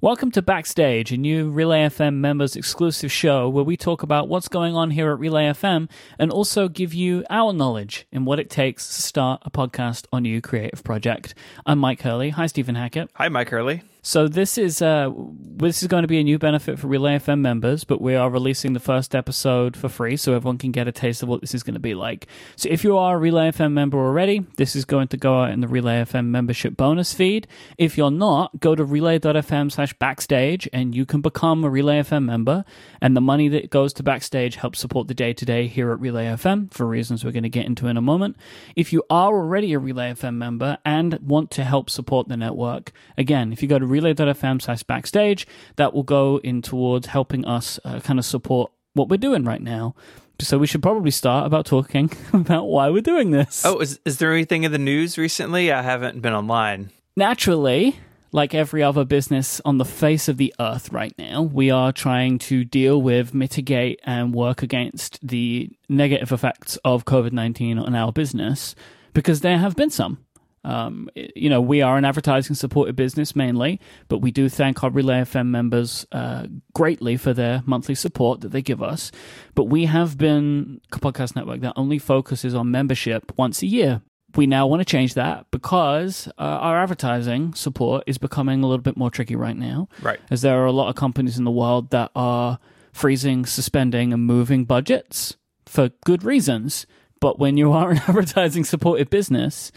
Welcome to Backstage, a new Relay FM members exclusive show where we talk about what's going on here at Relay FM and also give you our knowledge in what it takes to start a podcast or new creative project. I'm Mike Hurley. Hi, Stephen Hackett. Hi, Mike Hurley. So this is uh, this is going to be a new benefit for Relay FM members, but we are releasing the first episode for free, so everyone can get a taste of what this is going to be like. So if you are a Relay FM member already, this is going to go out in the Relay FM membership bonus feed. If you're not, go to relay.fm/backstage and you can become a Relay FM member, and the money that goes to backstage helps support the day to day here at Relay FM for reasons we're going to get into in a moment. If you are already a Relay FM member and want to help support the network, again, if you go to relay.fm slash backstage. That will go in towards helping us uh, kind of support what we're doing right now. So we should probably start about talking about why we're doing this. Oh, is, is there anything in the news recently? I haven't been online. Naturally, like every other business on the face of the earth right now, we are trying to deal with, mitigate, and work against the negative effects of COVID 19 on our business because there have been some. Um, you know, we are an advertising supported business mainly, but we do thank our Relay FM members uh, greatly for their monthly support that they give us. But we have been a podcast network that only focuses on membership once a year. We now want to change that because uh, our advertising support is becoming a little bit more tricky right now. Right. As there are a lot of companies in the world that are freezing, suspending, and moving budgets for good reasons. But when you are an advertising supported business,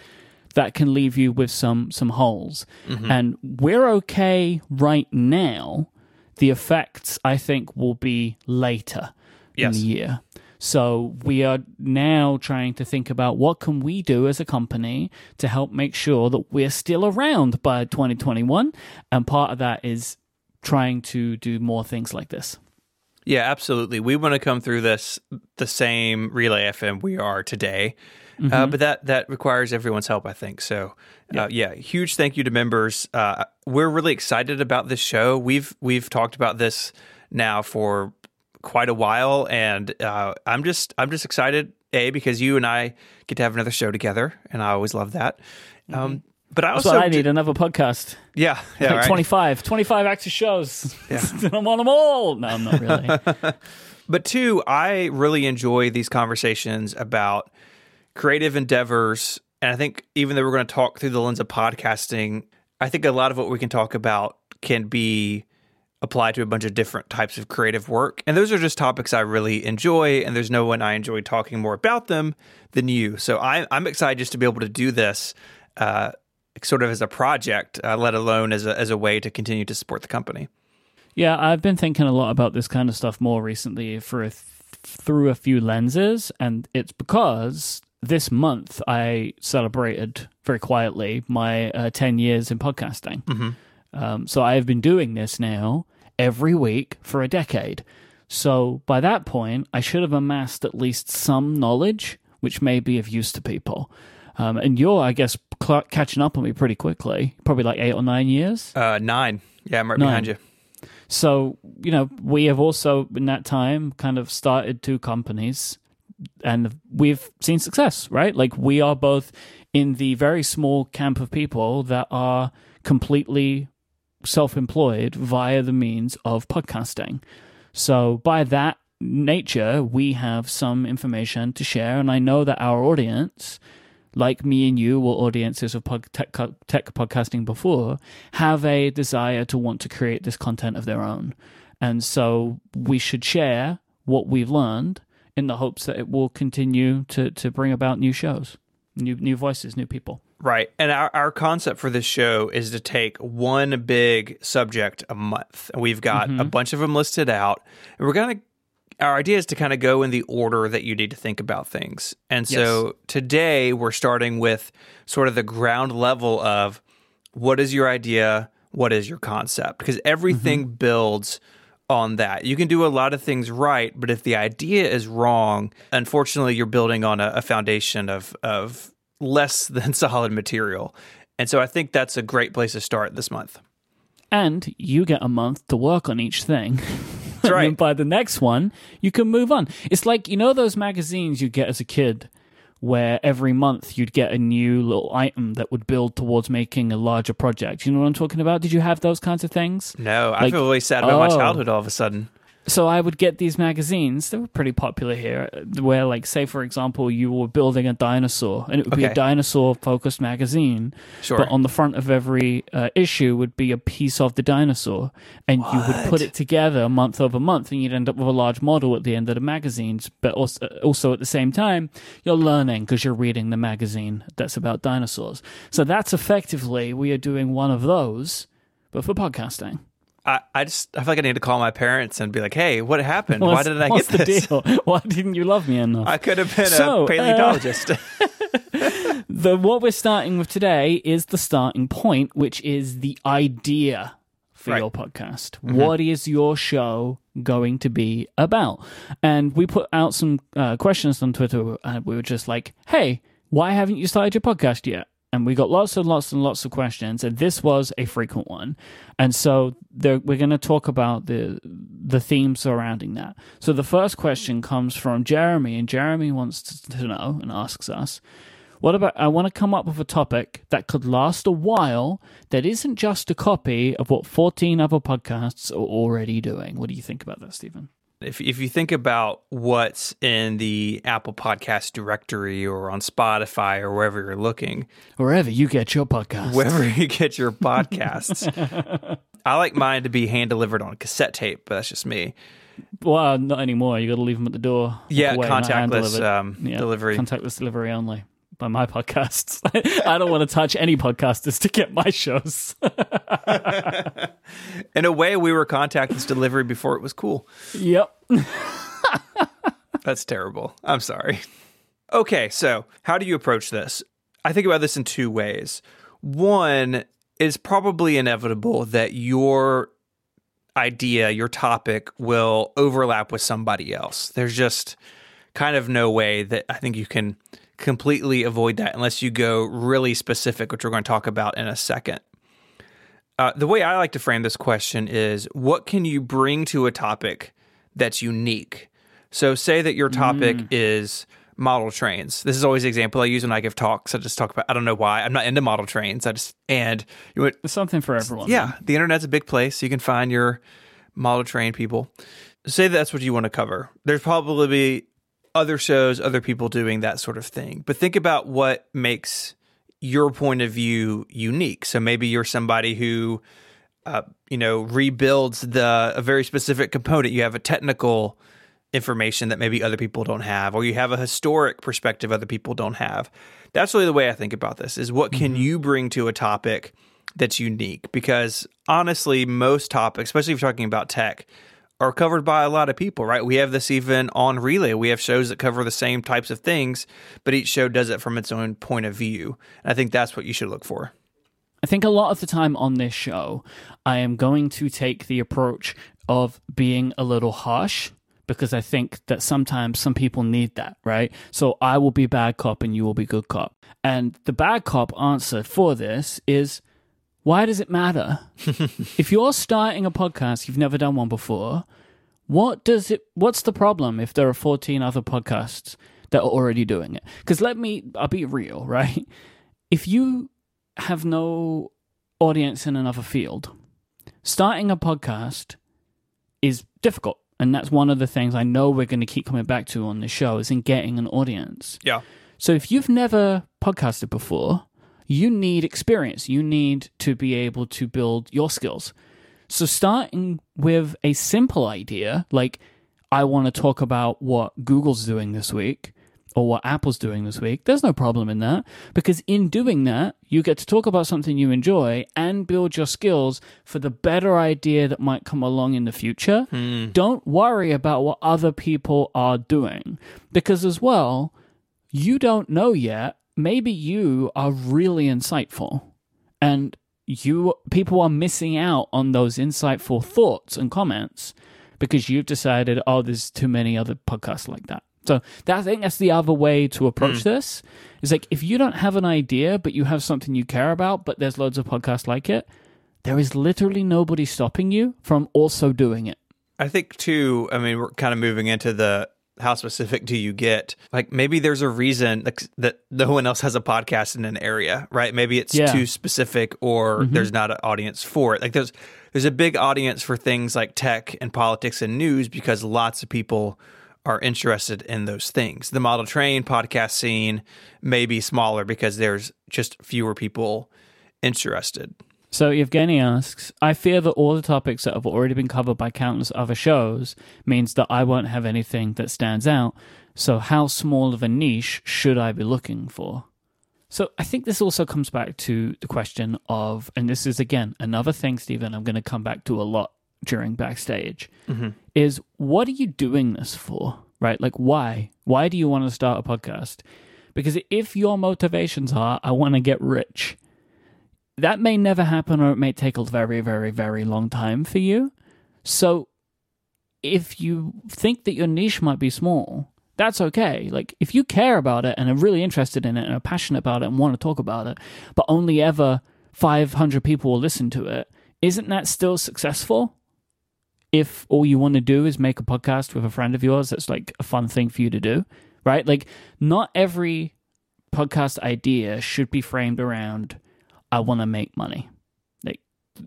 that can leave you with some some holes. Mm-hmm. And we're okay right now. The effects, I think, will be later yes. in the year. So we are now trying to think about what can we do as a company to help make sure that we're still around by 2021. And part of that is trying to do more things like this. Yeah, absolutely. We want to come through this the same Relay FM we are today. Uh, mm-hmm. Uh, but that that requires everyone's help, I think. So, uh, yeah, huge thank you to members. Uh, we're really excited about this show. We've we've talked about this now for quite a while, and uh, I'm just I'm just excited. A because you and I get to have another show together, and I always love that. Mm-hmm. Um, but I also I need another podcast. Yeah, yeah, like right. 25, 25 active shows. Yeah. I'm on them all. No, I'm not really. but two, I really enjoy these conversations about creative endeavors. And I think even though we're going to talk through the lens of podcasting, I think a lot of what we can talk about can be applied to a bunch of different types of creative work. And those are just topics I really enjoy. And there's no one I enjoy talking more about them than you. So I, am excited just to be able to do this uh, sort of as a project, uh, let alone as a, as a way to continue to support the company. Yeah, I've been thinking a lot about this kind of stuff more recently for a th- through a few lenses, and it's because this month I celebrated very quietly my uh, 10 years in podcasting. Mm-hmm. Um, so I have been doing this now every week for a decade. So by that point, I should have amassed at least some knowledge, which may be of use to people. Um, and you're, I guess, cl- catching up on me pretty quickly, probably like eight or nine years. Uh, nine. Yeah, I'm right nine. behind you. So, you know, we have also in that time kind of started two companies and we've seen success, right? Like we are both in the very small camp of people that are completely self-employed via the means of podcasting. So by that nature, we have some information to share, and I know that our audience, like me and you, or audiences of pod- tech, tech podcasting before, have a desire to want to create this content of their own, and so we should share what we've learned in the hopes that it will continue to to bring about new shows, new new voices, new people. Right. And our, our concept for this show is to take one big subject a month. And we've got mm-hmm. a bunch of them listed out. And we're going to, our idea is to kind of go in the order that you need to think about things. And so yes. today we're starting with sort of the ground level of what is your idea? What is your concept? Because everything mm-hmm. builds on that. You can do a lot of things right, but if the idea is wrong, unfortunately, you're building on a, a foundation of of less than solid material. And so I think that's a great place to start this month. And you get a month to work on each thing. That's right. by the next one, you can move on. It's like, you know, those magazines you get as a kid where every month you'd get a new little item that would build towards making a larger project. You know what I'm talking about? Did you have those kinds of things? No, I feel really sad about my Oh. childhood all of a sudden. So I would get these magazines. They were pretty popular here. Where, like, say for example, you were building a dinosaur, and it would be a dinosaur-focused magazine. Sure. But on the front of every uh, issue would be a piece of the dinosaur, and you would put it together month over month, and you'd end up with a large model at the end of the magazines. But also, also at the same time, you're learning because you're reading the magazine that's about dinosaurs. So that's effectively we are doing one of those, but for podcasting. I, I just I feel like I need to call my parents and be like, "Hey, what happened? What's- Why did I get this? the deal? Why didn't you love me enough? I could have been So, uh, a paleontologist." the what we're starting with today is the starting point, which is the idea for Right. your podcast. What is your show going to be about? And we put out some uh, questions on Twitter, and we were just like, "Hey, why haven't you started your podcast yet?" And we got lots and lots and lots of questions, and this was a frequent one. And so there, we're going to talk about the the themes surrounding that. So the first question comes from Jeremy, and Jeremy wants to, to know and asks us, what about I want to come up with a topic that could last a while that isn't just a copy of what 14 other podcasts are already doing. What do you think about that, Stephen? If if you think about what's in the Apple Podcast directory or on Spotify or wherever you're looking, Wherever you get your podcast. wherever you get your podcasts, I like mine to be hand delivered on cassette tape, but that's just me. well, not anymore. You got to leave them at the door. Yeah, Away, contactless um, Yeah, delivery. Contactless delivery only by my podcasts. I don't want to touch any podcasters to get my shows. in a way, we were contactless delivery before it was cool. yep. That's terrible. I'm sorry. Okay, so how do you approach this? I think about this in two ways. One is probably inevitable that your idea, your topic will overlap with somebody else. There's just kind of no way that I think you can completely avoid that unless you go really specific, which we're going to talk about in a second. Uh, the way I like to frame this question is what can you bring to a topic that's unique? So, say that your topic is model trains. This is always the example I use when I give talks. I just talk about, I don't know why. I'm not into model trains. I just, and you would, something for everyone. yeah, the internet's a big place. You can find your model train people. Say that's what you want to cover. There's probably be other shows, other people doing that sort of thing. But think about what makes your point of view unique. So maybe you're somebody who, uh, you know, rebuilds the a very specific component. You have a technical information that maybe other people don't have, or you have a historic perspective other people don't have. That's really the way I think about this: is what can you bring to a topic that's unique? Because honestly, most topics, especially if you're talking about tech, are covered by a lot of people, right? We have this even on Relay. We have shows that cover the same types of things, but each show does it from its own point of view. And I think that's what you should look for. I think a lot of the time on this show, I am going to take the approach of being a little harsh because I think that sometimes some people need that, right? So I will be bad cop and you will be good cop. And the bad cop answer for this is why does it matter? if you're starting a podcast, you've never done one before, what does it what's the problem if there are 14 other podcasts that are already doing it? Cuz let me I'll be real, right? If you have no audience in another field, starting a podcast is difficult. And that's one of the things I know we're going to keep coming back to on this show is in getting an audience. Yeah. So if you've never podcasted before, you need experience. You need to be able to build your skills. So starting with a simple idea, like I want to talk about what Google's doing this week or what Apple's doing this week, there's no problem in that because in doing that, you get to talk about something you enjoy and build your skills for the better idea that might come along in the future. Hmm. Don't worry about what other people are doing because as well, you don't know yet. Maybe you are really insightful and you people are missing out on those insightful thoughts and comments because you've decided, oh, there's too many other podcasts like that. So that, I think that's the other way to approach mm. this. Is like if you don't have an idea, but you have something you care about, but there's loads of podcasts like it, there is literally nobody stopping you from also doing it. I think too. I mean, we're kind of moving into the how specific do you get? Like maybe there's a reason that no one else has a podcast in an area, right? Maybe it's Yeah. too specific or Mm-hmm. there's not an audience for it. Like there's there's a big audience for things like tech and politics and news because lots of people are interested in those things. The model train podcast scene may be smaller because there's just fewer people interested. So Evgeny asks, I fear that all the topics that have already been covered by countless other shows means that I won't have anything that stands out. So how small of a niche should I be looking for? So I think this also comes back to the question of, and this is again another thing, Stephen, I'm going to come back to a lot during backstage, mm-hmm. is what are you doing this for? Right? Like, why? Why do you want to start a podcast? Because if your motivations are, I want to get rich, that may never happen or it may take a very, very, very long time for you. So if you think that your niche might be small, that's okay. Like if you care about it and are really interested in it and are passionate about it and want to talk about it, but only ever 500 people will listen to it, isn't that still successful? If all you want to do is make a podcast with a friend of yours, that's like a fun thing for you to do, right? Like not every podcast idea should be framed around I want to make money. Like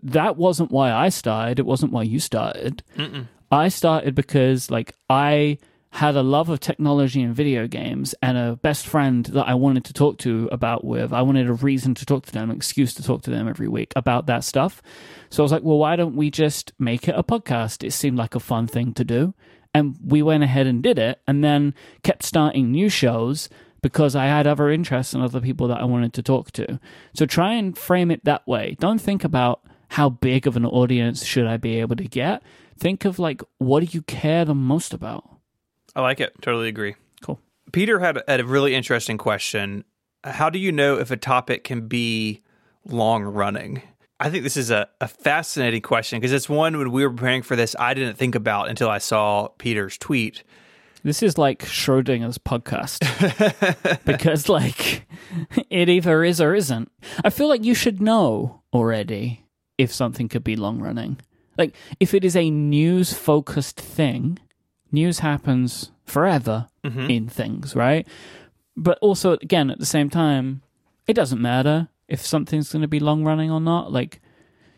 that wasn't why I started. It wasn't why you started. Mm-mm. I started because like I had a love of technology and video games and a best friend that I wanted to talk to about with. I wanted a reason to talk to them, an excuse to talk to them every week about that stuff. So I was like, well, why don't we just make it a podcast? It seemed like a fun thing to do. And we went ahead and did it and then kept starting new shows because I had other interests and other people that I wanted to talk to. So try and frame it that way. Don't think about how big of an audience should I be able to get. Think of like what do you care the most about? I like it. Totally agree. Cool. Peter had, a really interesting question. How do you know if a topic can be long running? I think this is a, a fascinating question because it's one when we were preparing for this, I didn't think about until I saw Peter's tweet. This is like Schrodinger's podcast because like it either is or isn't. I feel like you should know already if something could be long running. Like if it is a news focused thing, news happens forever mm-hmm. in things, right? But also again at the same time, it doesn't matter if something's going to be long running or not. Like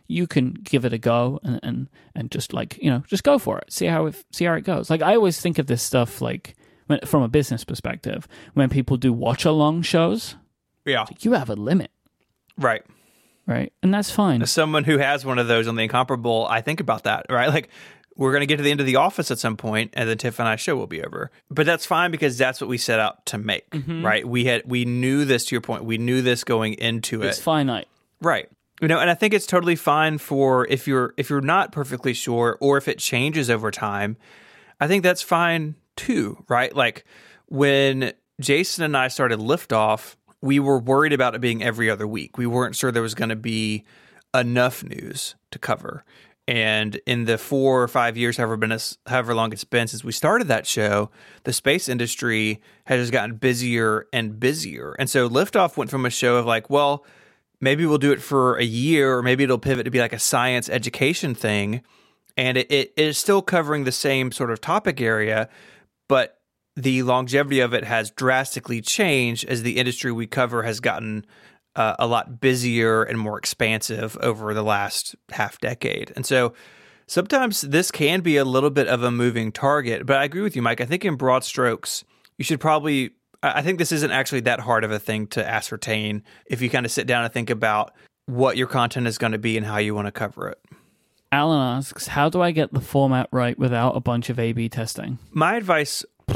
you can give it a go and, and and just like you know just go for it see how it see how it goes like i always think of this stuff like when, from a business perspective when people do watch along shows Yeah. you have a limit Right. right and that's fine As someone who has one of those on the incomparable, I think about that, right? Like we're going to get to the end of the office at some point and then Tiff and I show will be over. But that's fine because that's what we set out to make, mm-hmm. right? We had we knew this to your point. We knew this going into it. it's finite Right. You know, and I think it's totally fine for if you're if you're not perfectly sure or if it changes over time. I think that's fine too, right? Like when Jason and I started Liftoff, we were worried about it being every other week. We weren't sure there was going to be enough news to cover. And in the four or five years, however been however long it's been since we started that show, the space industry has just gotten busier and busier. And so Liftoff went from a show of like, well, maybe we'll do it for a year, or maybe it'll pivot to be like a science education thing, and it, it is still covering the same sort of topic area, but the longevity of it has drastically changed as the industry we cover has gotten uh, a lot busier and more expansive over the last half decade. And so sometimes this can be a little bit of a moving target, but I agree with you, Mike. I think in broad strokes, you should probably. I think this isn't actually that hard of a thing to ascertain if you kind of sit down and think about what your content is going to be and how you want to cover it. alan asks how do i get the format right without a bunch of a b testing My advice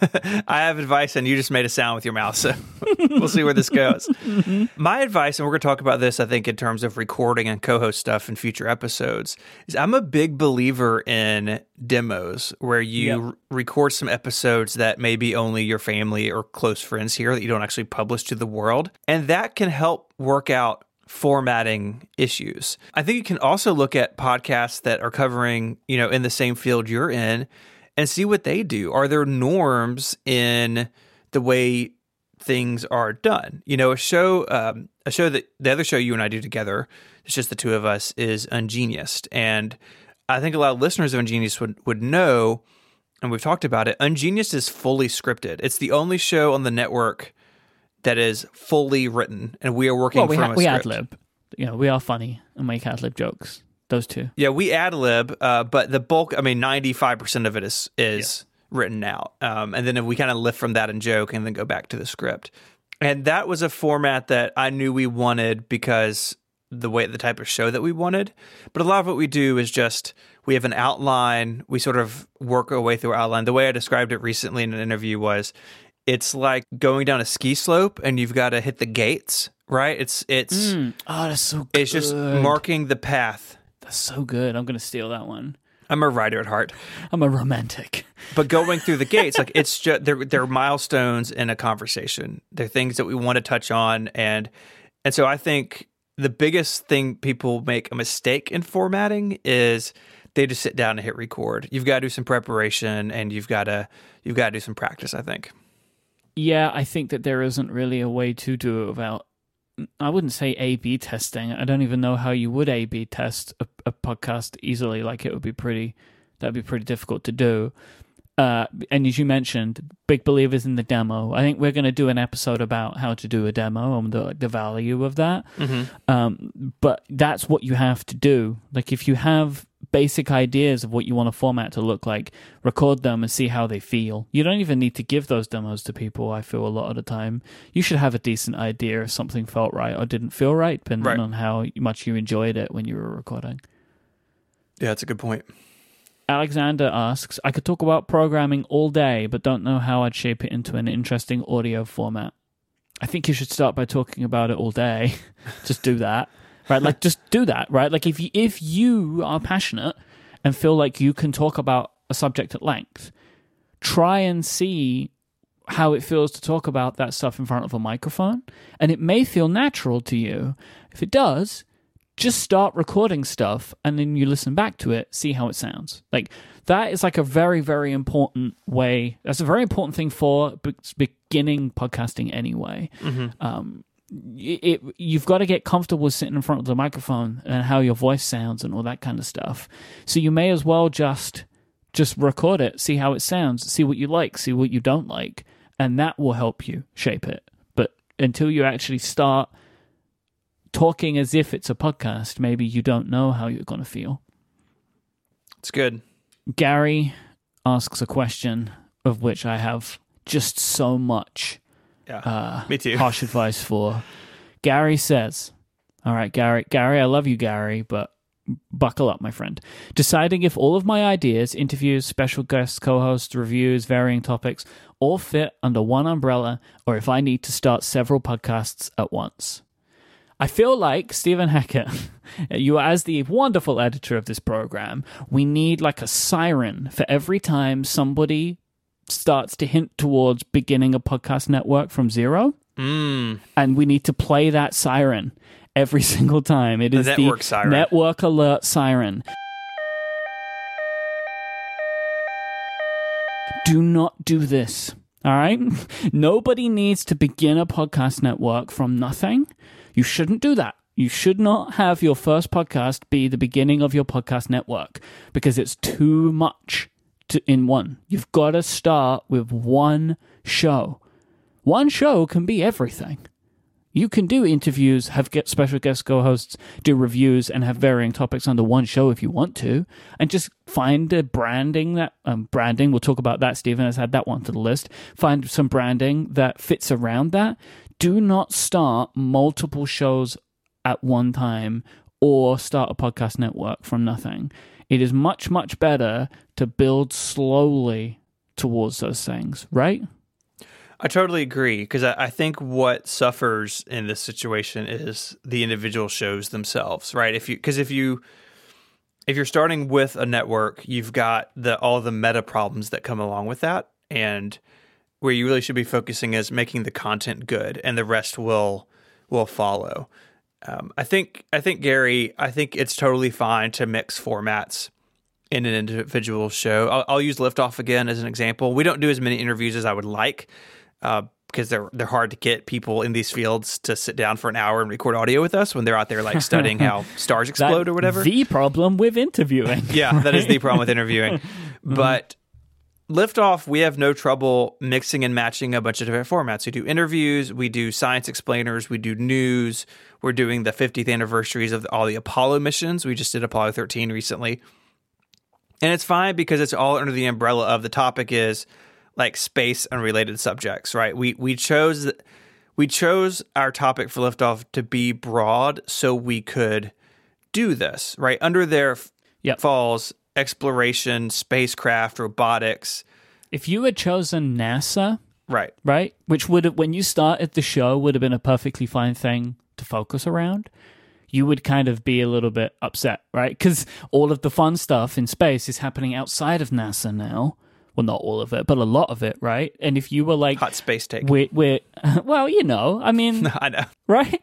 I have advice, and you just made a sound with your mouth, so we'll see where this goes. Mm-hmm. My advice, and we're going to talk about this, I think, in terms of recording and co host stuff in future episodes, is I'm a big believer in demos where you Yep. r- record some episodes that maybe only your family or close friends hear that you don't actually publish to the world. And that can help work out formatting issues. I think you can also look at podcasts that are covering, you know, in the same field you're in and see what they do. Are there norms in the way things are done? You know, a show, um, a show that the other show you and I do together, it's just the two of us, is Ungeniused. And I think a lot of listeners of Ungenius would, would know and we've talked about it, Ungenius is fully scripted. It's the only show on the network that is fully written, and we are working well, we, from ha- a we script. ad lib. You know, we are funny and make ad lib jokes. Those two. Yeah, we ad lib, uh, but the bulk, I mean, ninety five percent of it is is written out, um, and then we kind of lift from that and joke, and then go back to the script. And that was a format that I knew we wanted because the way the type of show that we wanted. But a lot of what we do is just we have an outline. We sort of work our way through our outline. The way I described it recently in an interview was it's like going down a ski slope and you've got to hit the gates, right? It's it's Oh, that's so good. it's just marking the path. That's so good. I'm going to steal that one. I'm a writer at heart. I'm a romantic. but going through the gates like it's just they're they're milestones in a conversation they're things that we want to touch on and and so i think the biggest thing people make a mistake in formatting is they just sit down and hit record you've got to do some preparation and you've got to you've got to do some practice i think Yeah, I think that there isn't really a way to do it without. I wouldn't say A B testing. I don't even know how you would A B test a, a podcast easily. Like it would be pretty, that'd be pretty difficult to do. Uh, and as you mentioned, big believers in the demo. I think we're going to do an episode about how to do a demo and the the value of that. Um, but that's what you have to do. Like if you have basic ideas of what you want a format to look like, record them and see how they feel. You don't even need to give those demos to people. I feel a lot of the time you should have a decent idea if something felt right or didn't feel right, depending Right. on how much you enjoyed it when you were recording. yeah that's a good point Alexander asks, I could talk about programming all day, but don't know how I'd shape it into an interesting audio format. I think you should start by talking about it all day. just do that. Right? Like just do that, right? Like if you if you are passionate and feel like you can talk about a subject at length, try and see how it feels to talk about that stuff in front of a microphone. And it may feel natural to you. If it does, just start recording stuff and then you listen back to it, see how it sounds. Like that is like a very, very important way. That's a very important thing for beginning podcasting anyway. Um, it, you've got to get comfortable sitting in front of the microphone and how your voice sounds and all that kind of stuff. So you may as well just just record it, see how it sounds, see what you like, see what you don't like, and that will help you shape it. But until you actually start talking as if it's a podcast, maybe you don't know how you're going to feel. it's good Gary asks a question of which I have just so much yeah uh, me too harsh advice for. Gary says, All right, Gary, Gary, I love you, Gary, but buckle up, my friend. Deciding if all of my ideas, interviews, special guests, co hosts, reviews, varying topics, all fit under one umbrella, or if I need to start several podcasts at once. I feel like Stephen Hackett, you as the wonderful editor of this program, we need like a siren for every time somebody starts to hint towards beginning a podcast network from zero. mm, And we need to play that siren every single time. It is the network siren. network alert siren. Do not do this. All right? Nobody needs to begin a podcast network from nothing. You shouldn't do that. You should not have your first podcast be the beginning of your podcast network because it's too much to, in one. You've got to start with one show. One show can be everything. You can do interviews, have get special guest co-hosts, do reviews, and have varying topics under one show if you want to, and just find a branding that um, branding. We'll talk about that. Stephen has had that one to the list. Find some branding that fits around that. Do not start multiple shows at one time or start a podcast network from nothing. It is much much better to build slowly towards those things, right? I totally agree because I, I think what suffers in this situation is the individual shows themselves, right? If you because if you if you're starting with a network, you've got the all the meta problems that come along with that, and where you really should be focusing is making the content good, and the rest will will follow. Um, I think I think Gary, I think it's totally fine to mix formats in an individual show. I'll, I'll use Liftoff again as an example. We don't do as many interviews as I would like uh, because they're they're hard to get people in these fields to sit down for an hour and record audio with us when they're out there like studying how stars explode That- or whatever. The problem with interviewing. yeah, that is the problem with interviewing. But Liftoff, we have no trouble mixing and matching a bunch of different formats. We do interviews, we do science explainers, we do news. We're doing the 50th anniversaries of all the Apollo missions. We just did Apollo 13 recently. And it's fine because it's all under the umbrella of the topic is like space and related subjects, right? We we chose we chose our topic for liftoff to be broad so we could do this, right? Under their Yep. falls exploration, spacecraft, robotics. If you had chosen NASA, Right. right, which would have, when you started the show, would have been a perfectly fine thing to focus around, you would kind of be a little bit upset, right? Because all of the fun stuff in space is happening outside of NASA now. Well, not all of it, but a lot of it, right? And if you were like, Hot space take. we're, we're well, you know, I mean, I know. right?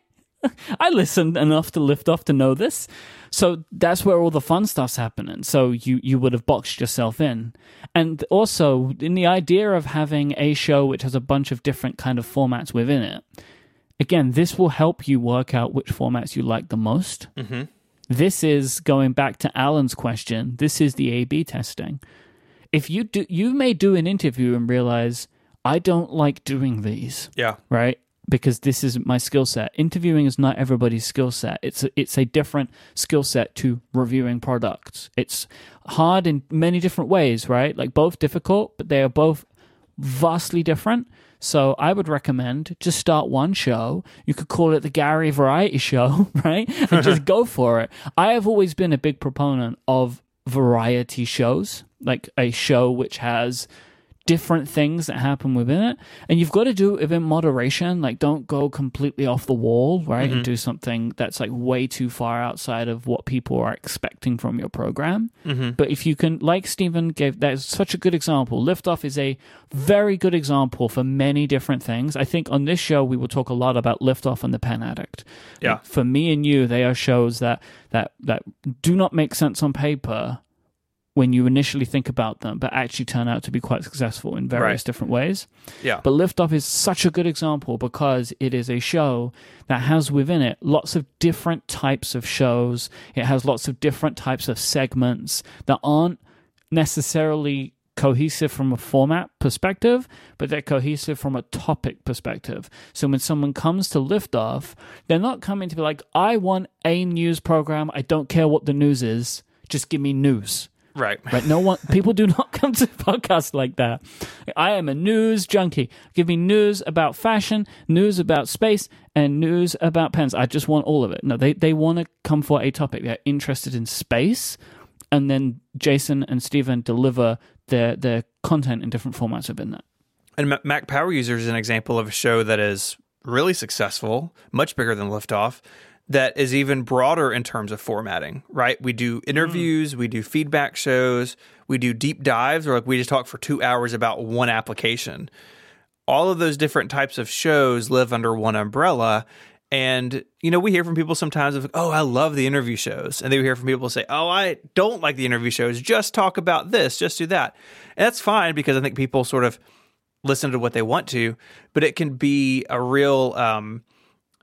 I listened enough to Liftoff to know this. So that's where all the fun stuff's happening. So you you would have boxed yourself in. And also in the idea of having a show which has a bunch of different kind of formats within it. Again, this will help you work out which formats you like the most. Mm-hmm. This is going back to Alan's question. This is the A/B testing. If you do, you may do an interview and realize I don't like doing these Yeah. right? Because this is my skill set. Interviewing is not everybody's skill set. It's a, it's a different skill set to reviewing products. It's hard in many different ways, right? Like both difficult, but they are both vastly different. So I would recommend just start one show. You could call it the Gary Variety Show, right? And just go for it. I have always been a big proponent of variety shows, like a show which has different things that happen within it. And you've got to do it in moderation. Like, don't go completely off the wall, right? And mm-hmm. do something that's like way too far outside of what people are expecting from your program. Mm-hmm. But if you can, like Stephen gave, that is such a good example. Liftoff is a very good example for many different things. I think on this show, we will talk a lot about Liftoff and the Pen Addict. Yeah. Like, for me and you, they are shows that, that, that do not make sense on paper when you initially think about them, but actually turn out to be quite successful in various Right. different ways. Yeah. But Liftoff is such a good example because it is a show that has within it lots of different types of shows. It has lots of different types of segments that aren't necessarily cohesive from a format perspective, but they're cohesive from a topic perspective. So when someone comes to Liftoff, they're not coming to be like, I want a news program. I don't care what the news is. Just give me news. Right. Right? No one, people do not come to podcasts like that. I am a news junkie. Give me news about fashion, news about space, and news about pens. I just want all of it. No, they they want to come for a topic. They're interested in space, and then Jason and Stephen deliver their their content in different formats within that. And Mac Power User is an example of a show that is really successful, much bigger than Liftoff, that is even broader in terms of formatting, right? We do interviews, we do feedback shows, we do deep dives, or like we just talk for two hours about one application. All of those different types of shows live under one umbrella. And, you know, we hear from people sometimes of, oh, I love the interview shows. And then we hear from people say, oh, I don't like the interview shows. Just talk about this, just do that. And that's fine because I think people sort of listen to what they want to, but it can be a real um,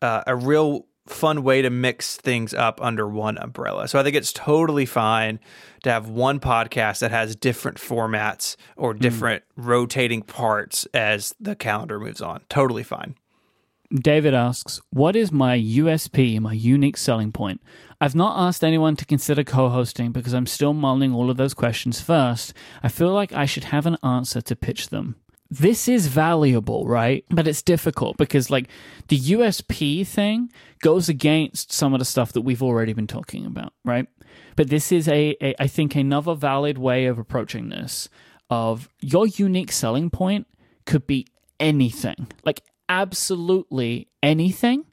uh, a real fun way to mix things up under one umbrella. So I think it's totally fine to have one podcast that has different formats or hmm. different rotating parts as the calendar moves on. Totally fine. David asks, What is my USP, my unique selling point? I've not asked anyone to consider co hosting because I'm still mulling all of those questions first. I feel like I should have an answer to pitch them. This is valuable, right? But it's difficult because, like, the USP thing goes against some of the stuff that we've already been talking about, right? But this is a, a I think, another valid way of approaching this of your unique selling point could be anything. Like, absolutely anything.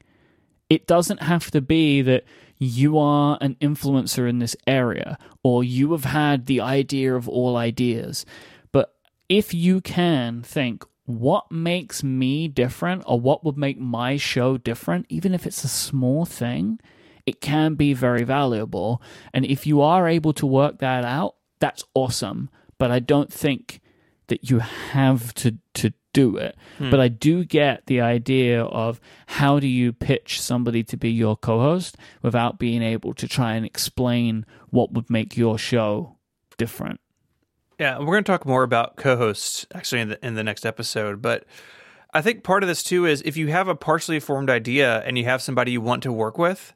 It doesn't have to be that you are an influencer in this area or you have had the idea of all ideas. If you can think, what makes me different or what would make my show different, even if it's a small thing, it can be very valuable. And if you are able to work that out, that's awesome. But I don't think that you have to to do it. Hmm. But I do get the idea of how do you pitch somebody to be your co-host without being able to try and explain what would make your show different. Yeah, we're going to talk more about co-hosts actually in the in the next episode, but I think part of this too is if you have a partially formed idea and you have somebody you want to work with,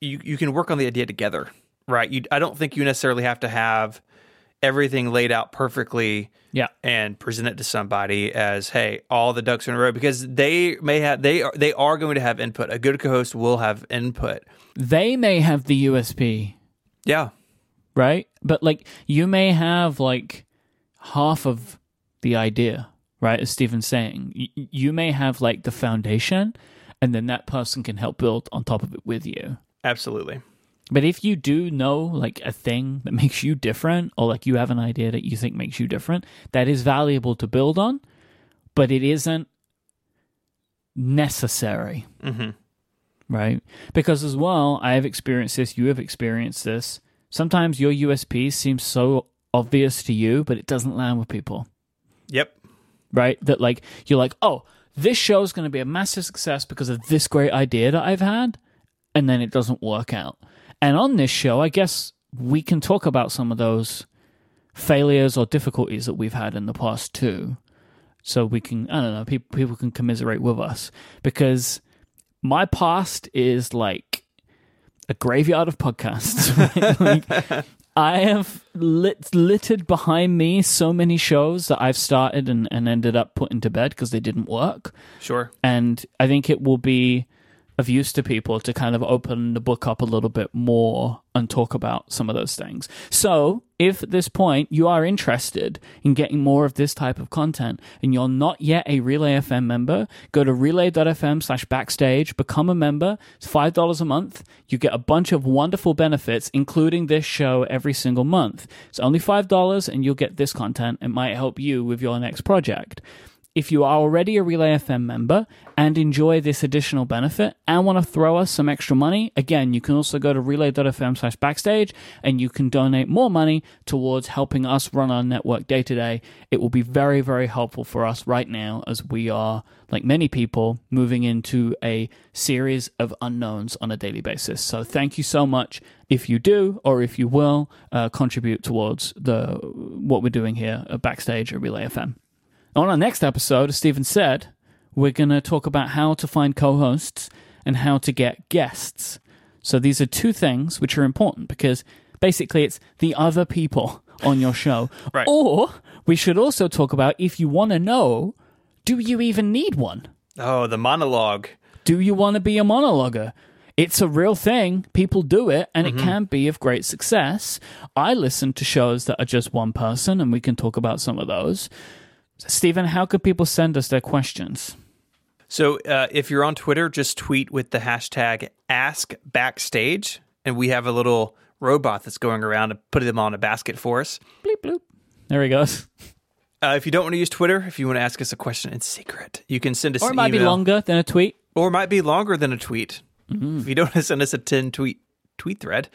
you you can work on the idea together, right? You I don't think you necessarily have to have everything laid out perfectly Yeah. and present it to somebody as hey all the ducks in a row because they may have they are they are going to have input a good co-host will have input They may have the USP, yeah right? But like you may have like half of the idea, right? As Stephen's saying, Y- you may have like the foundation, and then that person can help build on top of it with you. absolutely But if you do know like a thing that makes you different, or like you have an idea that you think makes you different, that is valuable to build on, but it isn't necessary, hmm right? Because as well, I have experienced this, you have experienced this. Sometimes your USP seems so obvious to you, but it doesn't land with people, yep right? That like you're like, oh, this show is going to be a massive success because of this great idea that I've had, and then it doesn't work out. And on this show, I guess we can talk about some of those failures or difficulties that we've had in the past too. So we can, I don't know, people people can commiserate with us because my past is like a graveyard of podcasts. right? like, I have lit, littered behind me so many shows that I've started and, and ended up putting to bed because they didn't work. sure And I think it will be of use to people to kind of open the book up a little bit more and talk about some of those things. So, if at this point you are interested in getting more of this type of content and you're not yet a Relay FM member, go to relay.fm slash backstage, become a member. It's $5 a month. You get a bunch of wonderful benefits, including this show every single month. It's only $5 and you'll get this content. It might help you with your next project. If you are already a Relay FM member and enjoy this additional benefit and want to throw us some extra money, again, you can also go to relay.fm slash backstage and you can donate more money towards helping us run our network day to day. It will be very, very helpful for us right now as we are, like many people, moving into a series of unknowns on a daily basis. So thank you so much if you do or if you will uh, contribute towards the what we're doing here at Backstage at Relay FM. On our next episode, as Stephen said, we're going to talk about how to find co hosts and how to get guests. So these are two things which are important because basically it's the other people on your show. Right. Or we should also talk about if you want to know, do you even need one? oh the monologue Do you want to be a monologuer? It's a real thing. People do it, and it mm-hmm. can be of great success. I listen to shows that are just one person, and we can talk about some of those. Stephen, how could people send us their questions? So uh, if you're on Twitter, just tweet with the hashtag AskBackstage, and we have a little robot that's going around and putting them on a basket for us. Bleep bloop. There he goes. Uh, if you don't want to use Twitter, if you want to ask us a question in secret, you can send us Or it might be longer than a tweet. or it might be longer than a tweet. Mm-hmm. If you don't want to send us a 10 tweet tweet thread,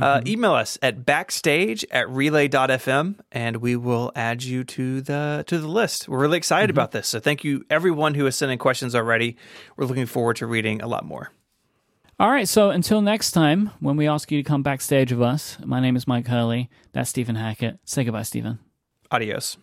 uh, Mm-hmm. email us at backstage at relay.fm and we will add you to the to the list. We're really excited Mm-hmm. about this. So thank you everyone who has sent in questions already. We're looking forward to reading a lot more. All right, so until next time, when we ask you to come backstage with us, my name is Mike Hurley. That's Stephen Hackett. Say goodbye, Stephen. Adios.